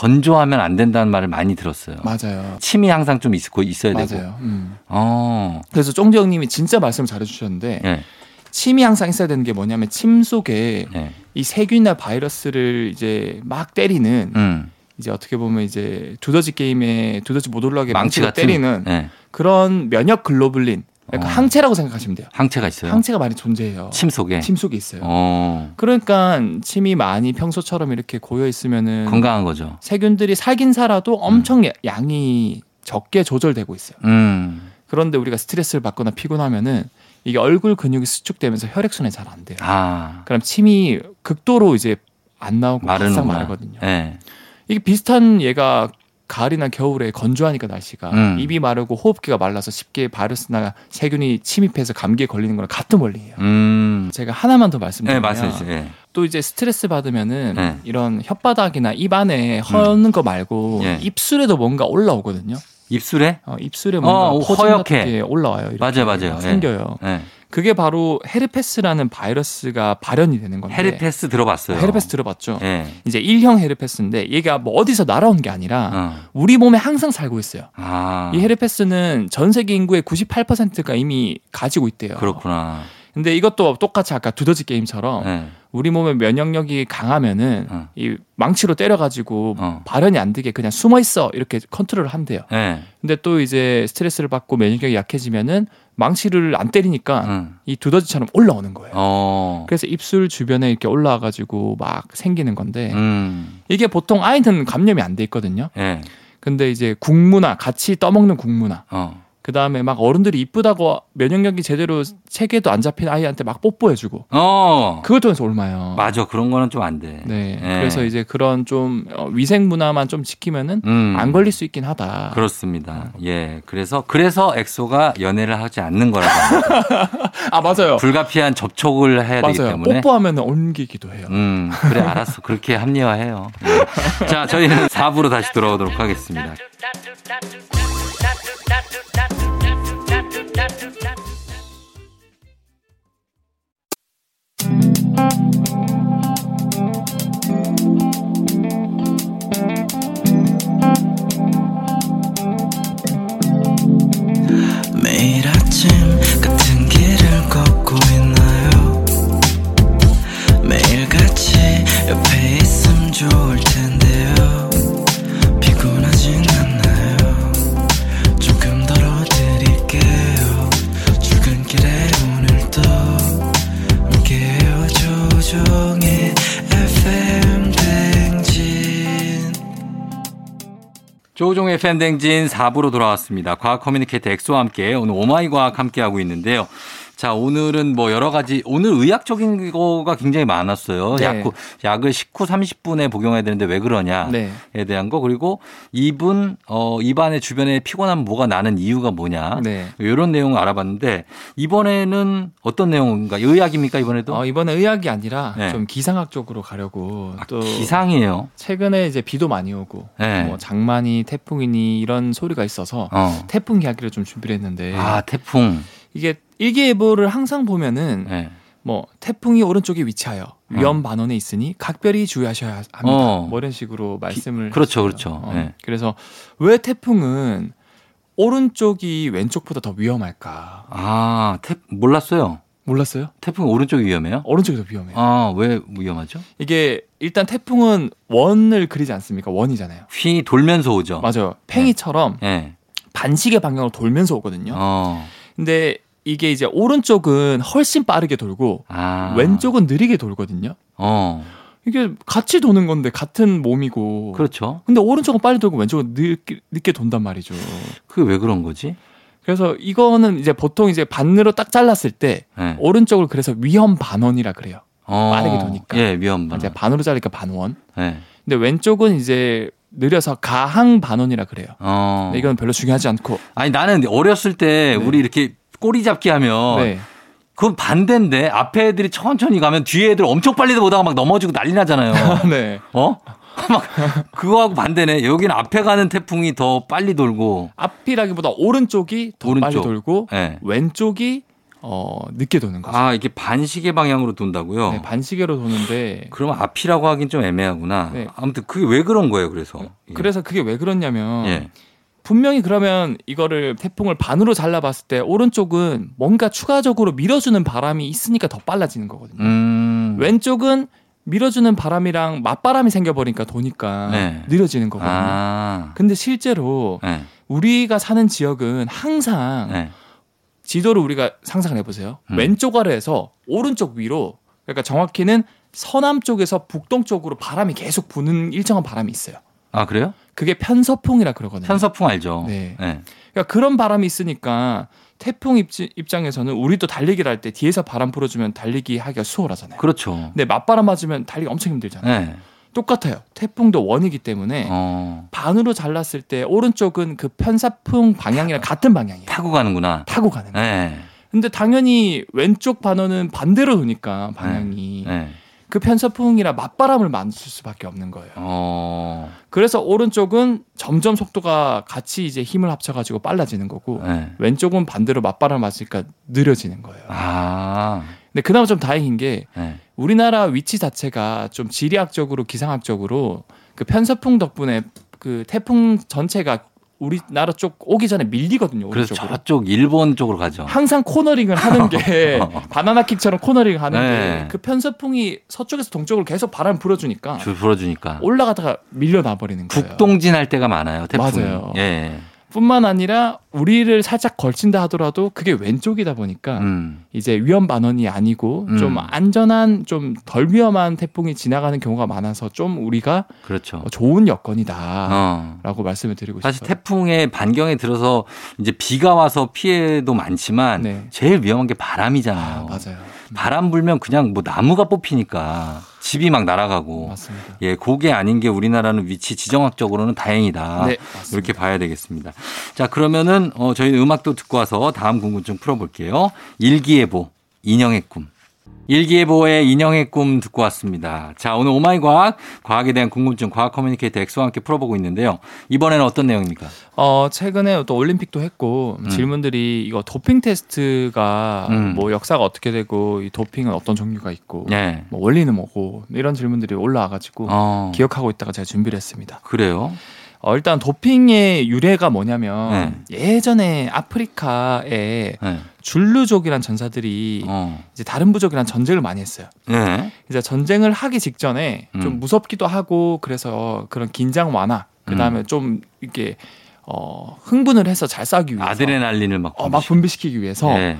건조하면 안 된다는 말을 많이 들었어요. 맞아요. 침이 항상 좀 있고 있어야 되고. 맞아요. 음. 어. 그래서 쫑지 형님이 진짜 말씀 잘해주셨는데 예. 침이 항상 있어야 되는 게 뭐냐면 침 속에 예. 이 세균이나 바이러스를 이제 막 때리는 음. 이제 어떻게 보면 이제 두더지 게임에 두더지 못 올라가게 망치 같은 때리는 예. 그런 면역 글로불린 약간 어. 항체라고 생각하시면 돼요. 항체가 있어요. 항체가 많이 존재해요. 침 속에. 침 속에 있어요. 어. 그러니까 침이 많이 평소처럼 이렇게 고여 있으면은 건강한 거죠. 세균들이 살긴 살아도 엄청 야- 양이 적게 조절되고 있어요. 음. 그런데 우리가 스트레스를 받거나 피곤하면은 이게 얼굴 근육이 수축되면서 혈액 순환이 잘 안 돼요. 아. 그럼 침이 극도로 이제 안 나오고 바싹. 마르거든요. 예. 이게 비슷한 얘가 가을이나 겨울에 건조하니까 날씨가 음. 입이 마르고 호흡기가 말라서 쉽게 바이러스나 세균이 침입해서 감기에 걸리는 거랑 같은 원리예요. 음. 제가 하나만 더 네, 말씀드리면 주세요. 예. 또 이제 스트레스 받으면은 네. 이런 혓바닥이나 입 안에 허는 거 말고 예. 입술에도 뭔가 올라오거든요. 입술에? 어, 입술에 뭔가 어, 허옇게. 올라와요. 이렇게 맞아요, 맞아요. 예. 생겨요. 예. 그게 바로 헤르페스라는 바이러스가 발현이 되는 건데. 헤르페스 들어봤어요. 헤르페스 들어봤죠? 예. 이제 1형 헤르페스인데 얘가 뭐 어디서 날아온 게 아니라 어. 우리 몸에 항상 살고 있어요. 아. 이 헤르페스는 전 세계 인구의 98%가 이미 가지고 있대요. 그렇구나. 근데 이것도 똑같이 아까 두더지 게임처럼 예. 우리 몸의 면역력이 강하면은 어. 이 망치로 때려가지고 어. 발현이 안 되게 그냥 숨어 있어 이렇게 컨트롤을 한대요. 예. 근데 또 이제 스트레스를 받고 면역력이 약해지면은 망치를 안 때리니까 응. 이 두더지처럼 올라오는 거예요. 어. 그래서 입술 주변에 이렇게 올라와가지고 막 생기는 건데 음. 이게 보통 아이는 감염이 안 돼 있거든요. 예. 근데 이제 국문화 같이 떠먹는 국문화 어. 그 다음에 막 어른들이 이쁘다고 면역력이 제대로 체계도 안 잡힌 아이한테 막 뽀뽀해주고 어. 그걸 통해서 옮아요. 맞아. 그런 거는 좀 안 돼. 네. 예. 그래서 이제 그런 좀 어, 위생 문화만 좀 지키면은 음. 안 걸릴 수 있긴 하다. 그렇습니다. 예. 그래서 그래서 엑소가 연애를 하지 않는 거라고 합니다. 아 맞아요. 불가피한 접촉을 해야 되기 맞아요. 때문에. 뽀뽀하면 옮기기도 해요. 음, 그래 알았어. 그렇게 합리화해요. 예. 자, 저희는 4부로 다시 돌아오도록 하겠습니다. 조우종의 FM댕진 4부로 돌아왔습니다. 과학 커뮤니케이터 엑소와 함께 오늘 오마이 과학 함께 하고 있는데요. 자, 오늘은 뭐 여러 가지, 오늘 의학적인 거가 굉장히 많았어요. 네. 약, 약을 식후 30분에 복용해야 되는데 왜 그러냐에 네. 대한 거. 그리고 이분, 어, 입안의 주변에 피곤한 뭐가 나는 이유가 뭐냐. 네. 이런 내용을 알아봤는데 이번에는 어떤 내용인가? 의학입니까, 이번에도? 어, 이번에 의학이 아니라 네. 좀 기상학 쪽으로 가려고 아, 또 기상이에요. 최근에 이제 비도 많이 오고 네. 뭐 장마니 태풍이니 이런 소리가 있어서 어. 태풍 이야기를 좀 준비를 했는데 아, 태풍. 이게 일기예보를 항상 보면은 네. 뭐 태풍이 오른쪽에 위치하여 위험 반원에 있으니 각별히 주의하셔야 합니다. 어. 뭐 이런 식으로 말씀을 그렇죠, 했어요. 그렇죠. 어, 네. 그래서 왜 태풍은 오른쪽이 왼쪽보다 더 위험할까? 아, 태, 몰랐어요. 몰랐어요? 태풍 오른쪽이 위험해요? 오른쪽이 더 위험해요. 아, 왜 위험하죠? 이게 일단 태풍은 원을 그리지 않습니까? 원이잖아요. 휘 돌면서 오죠. 맞아요. 팽이처럼 예. 반시계 방향으로 돌면서 오거든요. 어. 근데 이게 이제 오른쪽은 훨씬 빠르게 돌고 아. 왼쪽은 느리게 돌거든요. 어. 이게 같이 도는 건데 같은 몸이고. 그렇죠. 근데 오른쪽은 빨리 돌고 왼쪽은 늦게, 늦게 돈단 말이죠. 그게 왜 그런 거지? 그래서 이거는 이제 보통 이제 반으로 딱 잘랐을 때 예. 오른쪽을 그래서 위험 반원이라 그래요. 어. 빠르게 도니까. 예, 위험 이제 반응. 반으로 자르니까 반원. 예. 근데 왼쪽은 이제 느려서 가항 반원이라 그래요. 어. 이건 별로 중요하지 않고. 아니 나는 어렸을 때 네. 우리 이렇게 꼬리 잡기 하면 네. 그건 반대인데 앞에 애들이 천천히 가면 뒤에 애들 엄청 빨리 보다가 막 넘어지고 난리 나잖아요. 네. 어? 막 그거하고 반대네. 여기는 앞에 가는 태풍이 더 빨리 돌고. 앞이라기보다 오른쪽이 더 빨리 오른쪽. 돌고 예. 왼쪽이 어 늦게 도는 거죠. 아, 이게 반시계 방향으로 돈다고요? 네, 반시계로 도는데 그러면 앞이라고 하긴 좀 애매하구나. 네. 아무튼 그게 왜 그런 거예요, 그래서? 예. 그래서 그게 왜 그러냐면 예. 분명히 그러면 이거를 태풍을 반으로 잘라봤을 때 오른쪽은 뭔가 추가적으로 밀어주는 바람이 있으니까 더 빨라지는 거거든요. 음. 왼쪽은 밀어주는 바람이랑 맞바람이 생겨버리니까 도니까 네. 느려지는 거거든요. 아. 근데 실제로 네. 우리가 사는 지역은 항상 네. 지도를 우리가 상상을 해보세요. 음. 왼쪽 아래에서 오른쪽 위로 그러니까 정확히는 서남 쪽에서 북동 쪽으로 바람이 계속 부는 일정한 바람이 있어요. 아, 그래요? 그게 편서풍이라 그러거든요. 편서풍 알죠? 네. 네. 그러니까 그런 바람이 있으니까 태풍 입지, 입장에서는 우리도 달리기를 할 때 뒤에서 바람 불어주면 달리기 하기가 수월하잖아요. 그렇죠. 근데 맞바람 맞으면 달리기 엄청 힘들잖아요. 네. 똑같아요. 태풍도 원이기 때문에 어. 반으로 잘랐을 때 오른쪽은 그 편사풍 방향이랑 같은 방향이에요. 타고 가는구나. 타고 가는 거예요. 네. 근데 당연히 왼쪽 반원은 반대로 도니까 방향이 네. 그 편서풍이라 맞바람을 맞을 수밖에 없는 거예요. 어. 그래서 오른쪽은 점점 속도가 같이 이제 힘을 합쳐가지고 빨라지는 거고 네. 왼쪽은 반대로 맞바람 맞으니까 느려지는 거예요. 아. 근데 그나마 좀 다행인 게 네. 우리나라 위치 자체가 좀 지리학적으로 기상학적으로 그 편서풍 덕분에 그 태풍 전체가 우리나라 쪽 오기 전에 밀리거든요. 그래서 오른쪽으로. 저쪽 일본 쪽으로 가죠. 항상 코너링을 하는 게 바나나 킥처럼 코너링을 하는 네. 게그 편서풍이 서쪽에서 동쪽으로 계속 바람 불어주니까 줄 불어주니까. 올라가다가 밀려나 버리는 거예요. 북동진 할 때가 많아요. 태풍이. 맞아요. 예. 뿐만 아니라 우리를 살짝 걸친다 하더라도 그게 왼쪽이다 보니까 음. 이제 위험 반원이 아니고 음. 좀 안전한 좀 덜 위험한 태풍이 지나가는 경우가 많아서 좀 우리가 그렇죠. 좋은 여건이다라고 어. 말씀을 드리고 사실 싶어요. 태풍의 반경에 들어서 이제 비가 와서 피해도 많지만 네. 제일 위험한 게 바람이잖아요. 아, 맞아요. 바람 불면 그냥 뭐 나무가 뽑히니까 집이 막 날아가고. 맞습니다. 예, 그게 아닌 게 우리나라는 위치 지정학적으로는 다행이다. 네, 맞습니다. 이렇게 봐야 되겠습니다. 자, 그러면은 어, 저희는 음악도 듣고 와서 다음 궁금증 풀어볼게요. 일기예보, 인형의 꿈. 일기예보의 인형의 꿈 듣고 왔습니다. 자, 오늘 오마이 과학, 과학에 대한 궁금증, 과학 커뮤니케이터 엑소와 함께 풀어보고 있는데요. 이번에는 어떤 내용입니까? 어, 최근에 또 올림픽도 했고 음. 질문들이 이거 도핑 테스트가 음. 뭐 역사가 어떻게 되고 이 도핑은 어떤 종류가 있고 네. 뭐 원리는 뭐고 이런 질문들이 올라와 가지고 어, 기억하고 있다가 제가 준비를 했습니다. 그래요? 어, 일단 도핑의 유래가 뭐냐면 네. 예전에 아프리카에 네. 줄루족이란 전사들이 어. 이제 다른 부족이랑 전쟁을 많이 했어요. 네. 이제 전쟁을 하기 직전에 음. 좀 무섭기도 하고 그래서 그런 긴장 완화 그 다음에 음. 좀 이렇게 어 흥분을 해서 잘 싸우기 위해서 아드레날린을 막. 어, 막 분비시키기 위해서 네.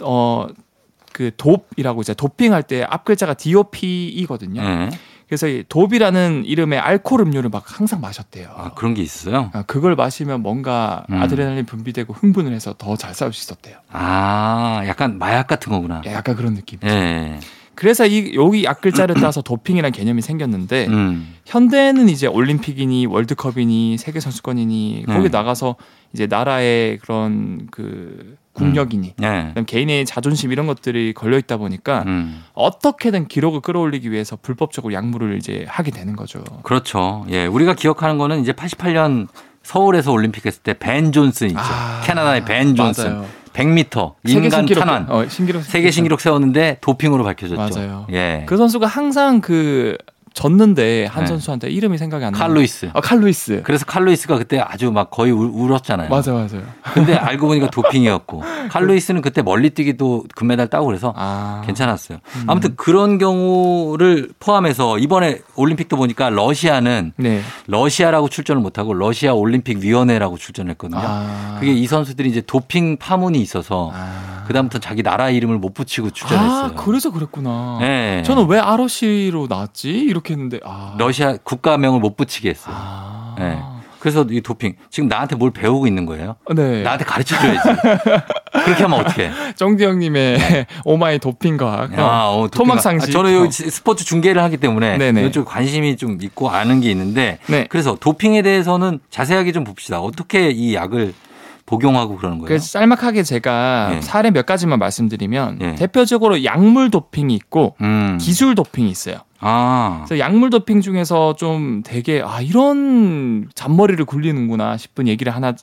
어그 돕이라고 이제 도핑할 때 앞 글자가 DOP이거든요. 네. 그래서 이 돕이라는 이름의 알코올 음료를 막 항상 마셨대요. 아, 그런 게 있어요? 아, 그걸 마시면 뭔가 음. 아드레날린 분비되고 흥분을 해서 더 잘 싸울 수 있었대요. 아, 약간 마약 같은 거구나. 예, 약간 그런 느낌. 예. 그래서 이 여기 약글자를 따서 도핑이라는 개념이 생겼는데 음. 현대는 이제 올림픽이니 월드컵이니 세계 선수권이니 거기 네. 나가서 이제 나라의 그런 그 국력이니 예. 그다음 개인의 자존심 이런 것들이 걸려 있다 보니까 음. 어떻게든 기록을 끌어올리기 위해서 불법적으로 약물을 이제 하게 되는 거죠. 그렇죠. 예. 우리가 기억하는 거는 이제 88년 서울에서 올림픽 했을 때 벤 존슨 있죠. 아, 캐나다의 벤 존슨. 맞아요. 100m 세계 인간 신기록 탄환. 어, 신기록 세계 신기록 세웠는데 도핑으로 밝혀졌죠. 맞아요. 예. 그 선수가 항상 그 졌는데 한 네. 선수한테 이름이 생각이 안 나. 칼루이스. 아 칼루이스. 그래서 칼루이스가 그때 아주 막 거의 울, 울었잖아요. 맞아 맞아요. 근데 알고 보니까 도핑이었고 칼루이스는 그때 멀리 뛰기도 금메달 따고 그래서 아 괜찮았어요. 아무튼 그런 경우를 포함해서 이번에 올림픽도 보니까 러시아는 네. 러시아라고 출전을 못하고 러시아 올림픽 위원회라고 출전했거든요. 아. 그게 이 선수들이 이제 도핑 파문이 있어서 아. 그다음부터 자기 나라 이름을 못 붙이고 출전했어요. 아 그래서 그랬구나. 네. 저는 왜 ROC로 나왔지 이렇게 했는데 아. 러시아 국가명을 못 붙이게 했어요. 아. 네. 그래서 이 도핑 지금 나한테 뭘 배우고 있는 거예요? 네. 나한테 가르쳐 줘야지. 그렇게 하면 어떻게? 쫑지 형님의 오마이 도핑 과학. 아, 어, 도핑. 토막 상식. 아, 저는 어. 여기 스포츠 중계를 하기 때문에 네네. 이쪽 관심이 좀 있고 아는 게 있는데 네. 그래서 도핑에 대해서는 자세하게 좀 봅시다. 어떻게 이 약을 복용하고 그러는 거예요? 그래서 짤막하게 제가 네. 사례 몇 가지만 말씀드리면 네. 대표적으로 약물 도핑이 있고 음. 기술 도핑이 있어요. 아. 그래서 약물 도핑 중에서 좀 되게 아 이런 잔머리를 굴리는구나 싶은 얘기를 하나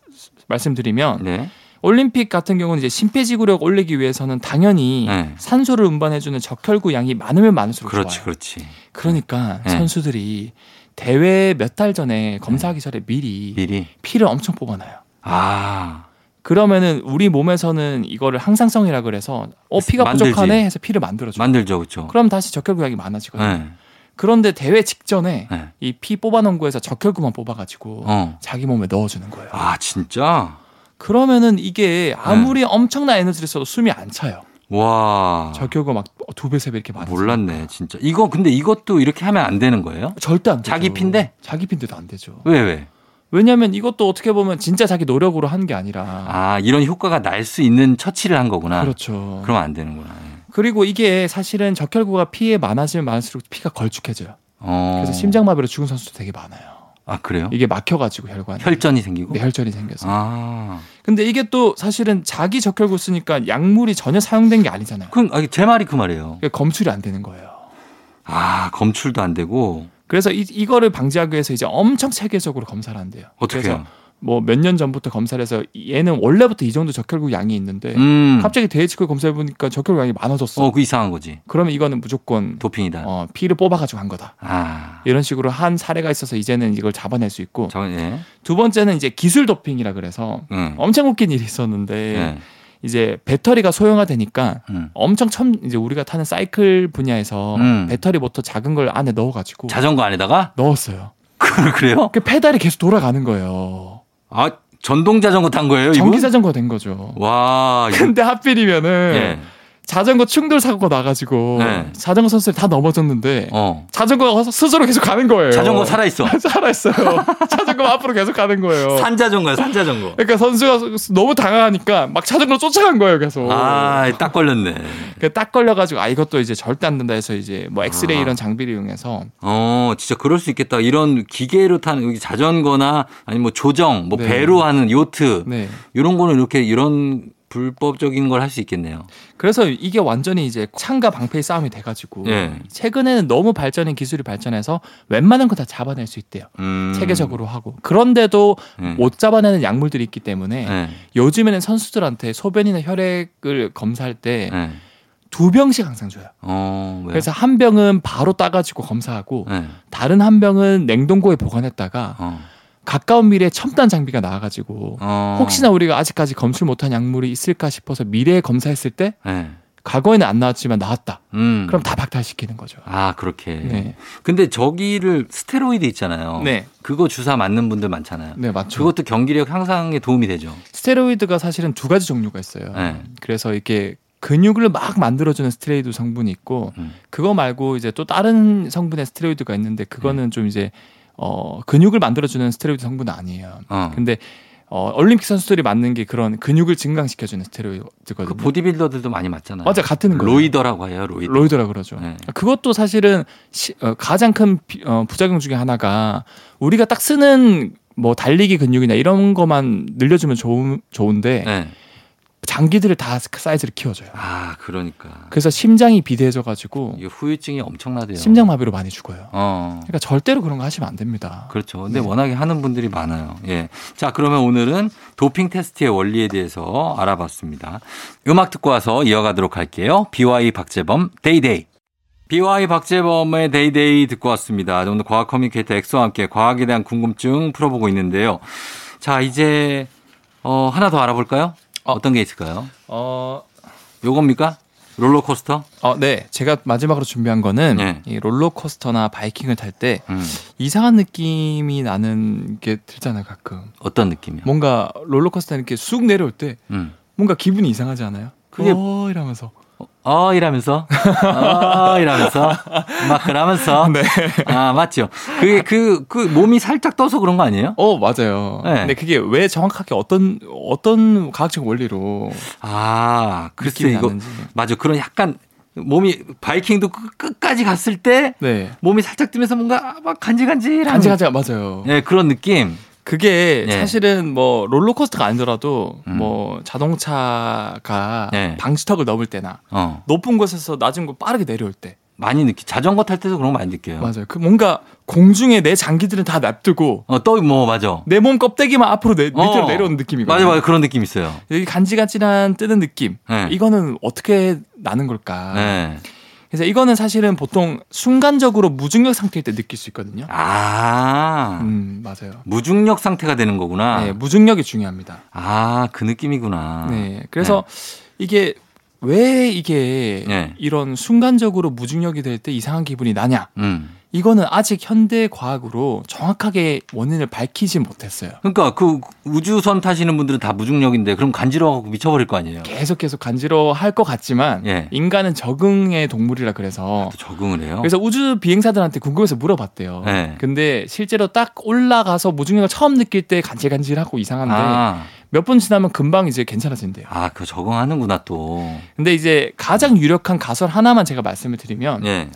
말씀드리면 네. 올림픽 같은 경우는 이제 심폐지구력 올리기 위해서는 당연히 네. 산소를 운반해주는 적혈구 양이 많으면 많을수록 그렇지, 좋아요. 그렇지. 그러니까 네. 선수들이 대회 몇 달 전에 검사하기 전에 미리 미리. 피를 엄청 뽑아놔요. 아. 그러면은 우리 몸에서는 이거를 항상성이라 그래서 어 피가 만들지. 부족하네 해서 피를 만들어줘. 만들죠, 그렇죠. 그럼 다시 적혈구 양이 많아지거든요. 네. 그런데 대회 직전에 네. 이피 뽑아놓은 거에서 적혈구만 뽑아가지고 어. 자기 몸에 넣어주는 거예요. 아, 진짜? 그러면은 네. 이게 아무리 엄청난 에너지를 써도 숨이 안 차요. 와. 적혈구 막 두 배, 세 배 이렇게 많아. 몰랐네, 진짜. 이거 근데 이것도 이렇게 하면 안 되는 거예요? 절대 안 되죠. 자기 피인데? 자기 피인데도 안 되죠. 왜, 왜? 왜냐하면 이것도 어떻게 보면 진짜 자기 노력으로 한 게 아니라. 아, 이런 효과가 날 수 있는 처치를 한 거구나. 그렇죠. 그러면 안 되는구나. 그리고 이게 사실은 적혈구가 피에 많아지면 많을수록 피가 걸쭉해져요. 어. 그래서 심장마비로 죽은 선수도 되게 많아요. 아, 그래요? 이게 막혀가지고 혈관이. 혈전이 생기고? 네, 혈전이 생겨서. 아. 근데 이게 또 사실은 자기 적혈구 쓰니까 약물이 전혀 사용된 게 아니잖아요. 그, 아, 제 말이 그 말이에요. 그러니까 검출이 안 되는 거예요. 아, 검출도 안 되고. 그래서 이, 이거를 방지하기 위해서 이제 엄청 체계적으로 검사를 한대요. 어떻게 그래서 해요? 뭐몇 년 전부터 검사를 해서 얘는 원래부터 이 정도 적혈구 양이 있는데 음. 갑자기 직후 검사해 보니까 적혈구 양이 많아졌어. 어, 그 이상한 거지. 그러면 이거는 무조건 도핑이다. 어, 피를 뽑아 가지고 한 거다. 아. 이런 식으로 한 사례가 있어서 이제는 이걸 잡아낼 수 있고 저, 예. 두 번째는 이제 기술 도핑이라 그래서 응. 엄청 웃긴 일이 있었는데 예. 이제 배터리가 소형화되니까 음. 엄청 첨 이제 우리가 타는 사이클 분야에서 음. 배터리 모터 작은 걸 안에 넣어가지고 자전거 안에다가? 넣었어요. 그래요? 그 페달이 계속 돌아가는 거예요. 아, 전동 자전거 탄 거예요, 이분? 전기 자전거 된 거죠. 와. 근데 하필이면은 예. 자전거 충돌 사고가 나가지고 네. 자전거 선수들이 다 넘어졌는데 어. 자전거가 스스로 계속 가는 거예요. 자전거 살아 있어. 살아 있어요. 자전거 앞으로 계속 가는 거예요. 산 자전거야, 산 자전거. 그러니까 선수가 너무 당황하니까 막 자전거 쫓아간 거예요, 계속. 아, 딱 걸렸네. 그딱 걸려가지고 아 이것도 이제 절대 안 된다 해서 이제 뭐 엑스레이 아. 이런 장비를 이용해서 어, 진짜 그럴 수 있겠다. 이런 기계로 타는 여기 자전거나 아니 뭐 조정, 뭐 네. 배로 하는 요트 네. 이런 거는 이렇게 이런 불법적인 걸 할 수 있겠네요. 그래서 이게 완전히 이제 창과 방패의 싸움이 돼가지고 예. 최근에는 너무 발전인 기술이 발전해서 웬만한 거 다 잡아낼 수 있대요. 음. 체계적으로 하고 그런데도 네. 못 잡아내는 약물들이 있기 때문에 네. 요즘에는 선수들한테 소변이나 혈액을 검사할 때두 네. 병씩 항상 줘요. 어? 그래서 한 병은 바로 따가지고 검사하고 네. 다른 한 병은 냉동고에 보관했다가 어. 가까운 미래에 첨단 장비가 나와가지고 어. 혹시나 우리가 아직까지 검출 못한 약물이 있을까 싶어서 미래에 검사했을 때 네. 과거에는 안 나왔지만 나왔다. 음. 그럼 다 박탈시키는 거죠. 아, 그렇게. 네. 근데 저기를 스테로이드 있잖아요. 네. 그거 주사 맞는 분들 많잖아요. 네, 맞죠. 그것도 경기력 향상에 도움이 되죠. 스테로이드가 사실은 두 가지 종류가 있어요. 네. 그래서 이렇게 근육을 막 만들어주는 스테로이드 성분이 있고 음. 그거 말고 이제 또 다른 성분의 스테로이드가 있는데 그거는 좀 이제 어 근육을 만들어주는 스테로이드 성분은 아니에요. 어. 근데 어 올림픽 선수들이 맞는 게 그런 근육을 증강시켜주는 스테로이드거든요. 그 보디빌더들도 많이 맞잖아요. 맞아 같은 거예요. roider라고 해요. roider. roider라 그러죠. 네. 그것도 사실은 시- 어, 가장 큰 비- 어, 부작용 중에 하나가 우리가 딱 쓰는 뭐 달리기 근육이나 이런 것만 늘려주면 좋은 좋은데 네. 장기들을 다 사이즈를 키워줘요. 아 그러니까 그래서 심장이 비대해져가지고 후유증이 엄청나대요. 심장 마비로 많이 죽어요. 어. 그러니까 절대로 그런 거 하시면 안 됩니다. 그렇죠. 근데 네. 워낙에 하는 분들이 많아요. 예. 자, 그러면 오늘은 도핑 테스트의 원리에 대해서 알아봤습니다. 음악 듣고 와서 이어가도록 할게요. BY 박재범 데이데이. BY 박재범의 데이데이 듣고 왔습니다. 오늘 과학 커뮤니케이터 엑소와 함께 과학에 대한 궁금증 풀어보고 있는데요. 자, 이제 어, 하나 더 알아볼까요? 어떤 게 있을까요? 어, 요겁니까? 롤러코스터? 어, 네. 제가 마지막으로 준비한 거는 네. 이 롤러코스터나 바이킹을 탈때 음, 이상한 느낌이 나는 게 들잖아요, 가끔. 어떤 느낌이요? 뭔가 롤러코스터 이렇게 쑥 내려올 때 음. 뭔가 기분이 이상하지 않아요? 그게- 어, 이러면서. 어 이러면서 어 이러면서 막 그러면서 네. 아 맞죠 그게 그그 몸이 살짝 떠서 그런 거 아니에요? 어, 맞아요. 네. 근데 그게 왜 정확하게 어떤 어떤 과학적 원리로 아 글쎄 이거 나는지. 맞아 그런 약간 몸이 바이킹도 끝- 끝까지 갔을 때 네. 몸이 살짝 뜨면서 뭔가 막 간질간질한 간지간지 맞아요. 예 그런 느낌 그게 네. 사실은 뭐 롤러코스터가 아니더라도 음. 뭐 자동차가 네. 방지턱을 넘을 때나 어 높은 곳에서 낮은 곳 빠르게 내려올 때 많이 느끼 자전거 탈 때도 그런 거 많이 느껴요. 맞아요. 그 뭔가 공중에 내 장기들은 다 놔두고 어또 뭐 맞아. 내 몸 껍데기만 앞으로 내, 밑으로 어. 내려오는 느낌이거든요. 맞아 맞아 그런 느낌 있어요. 여기 간지간지한 뜨는 느낌. 네. 이거는 어떻게 나는 걸까? 네. 그래서 이거는 사실은 보통 순간적으로 무중력 상태일 때 느낄 수 있거든요. 아 음, 맞아요. 무중력 상태가 되는 거구나. 네, 무중력이 중요합니다. 아, 그 느낌이구나. 네. 그래서 이게 왜 이게 네. 이런 순간적으로 무중력이 될 때 이상한 기분이 나냐? 음. 이거는 아직 현대 과학으로 정확하게 원인을 밝히지 못했어요. 그러니까 그 우주선 타시는 분들은 다 무중력인데 그럼 간지러워갖고 미쳐버릴 거 아니에요. 계속 계속 간지러워 할 것 같지만 예. 인간은 적응의 동물이라 그래서 또 적응을 해요. 그래서 우주 비행사들한테 궁금해서 물어봤대요. 네. 근데 실제로 딱 올라가서 무중력을 처음 느낄 때 간질간질하고 이상한데 아, 몇번 지나면 금방 이제 괜찮아진대요. 아, 그 적응하는구나 또. 근데 이제 가장 유력한 가설 하나만 제가 말씀을 드리면 예.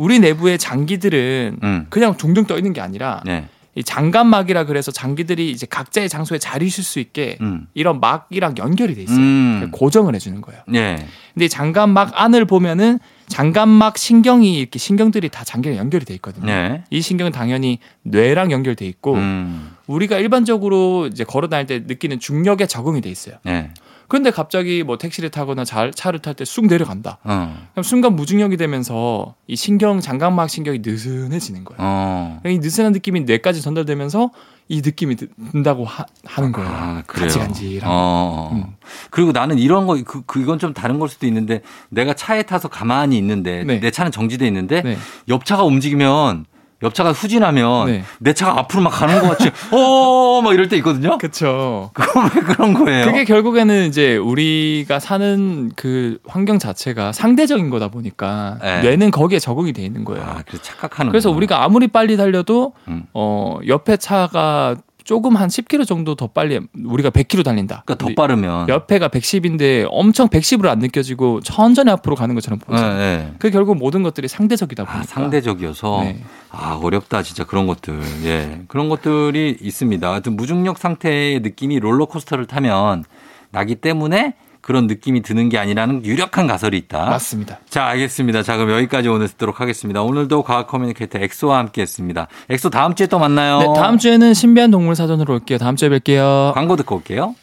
우리 내부의 장기들은 음. 그냥 둥둥 떠 있는 게 아니라 네. 이 장간막이라 그래서 장기들이 이제 각자의 장소에 자리 쉴수 있게 음. 이런 막이랑 연결이 돼 있어요. 음. 고정을 해주는 거예요. 예. 근데 이 장간막 안을 보면은 장간막 신경이 이렇게 신경들이 다 장기랑 연결이 돼 있거든요. 네. 이 신경은 당연히 뇌랑 연결돼 있고 음. 우리가 일반적으로 이제 걸어 다닐 때 느끼는 중력에 적응이 돼 있어요. 네. 그런데 갑자기 뭐 택시를 타거나 자- 차를 탈 때 쑥 내려간다. 어. 그럼 순간 무중력이 되면서 이 신경 장각막 신경이 느슨해지는 거예요. 어. 이 느슨한 느낌이 뇌까지 전달되면서 이 느낌이 드- 든다고 하, 는 거예요. 아, 그래요. 간질간질한. 어. 음. 그리고 나는 이런 거, 그, 그, 이건 좀 다른 걸 수도 있는데 내가 차에 타서 가만히 있는데 네. 내 차는 정지돼 있는데 네. 옆 차가 움직이면 옆 차가 후진하면 네. 내 차가 앞으로 막 가는 것 같이 어, 막 이럴 때 있거든요. 그렇죠. 그건 왜 그런 거예요? 그게 결국에는 이제 우리가 사는 그 환경 자체가 상대적인 거다 보니까 네. 뇌는 거기에 적응이 돼 있는 거예요. 아, 그래서 착각하는 그래서. 우리가 아무리 빨리 달려도 음. 어 옆에 차가 조금 한 10km 정도 더 빨리 우리가 100km 달린다. 그러니까 더 빠르면 옆에가 110인데 엄청 110으로 안 느껴지고 천천히 앞으로 가는 것처럼 네, 보죠. 네. 그 결국 모든 것들이 상대적이다 보니까. 아, 상대적이어서 네. 아 어렵다 진짜 그런 것들 예 그런 것들이 있습니다. 하여튼 무중력 상태의 느낌이 롤러코스터를 타면 나기 때문에 그런 느낌이 드는 게 아니라는 유력한 가설이 있다. 맞습니다. 자, 알겠습니다. 자, 그럼 여기까지 오늘 듣도록 하겠습니다. 오늘도 과학 communicator 엑소와 함께 했습니다. 엑소 다음 주에 또 만나요. 네, 다음 주에는 신비한 동물 사전으로 올게요. 다음 주에 뵐게요. 광고 듣고 올게요.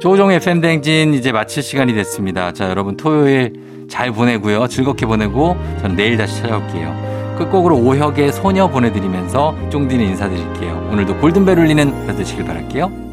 조종의 팬댕진 이제 마칠 시간이 됐습니다. 자, 여러분 토요일 잘 보내고요. 즐겁게 보내고 저는 내일 다시 찾아올게요. 끝곡으로 오혁의 소녀 보내드리면서 쫑디는 인사드릴게요. 오늘도 골든벨 울리는 하루 되시길 바랄게요.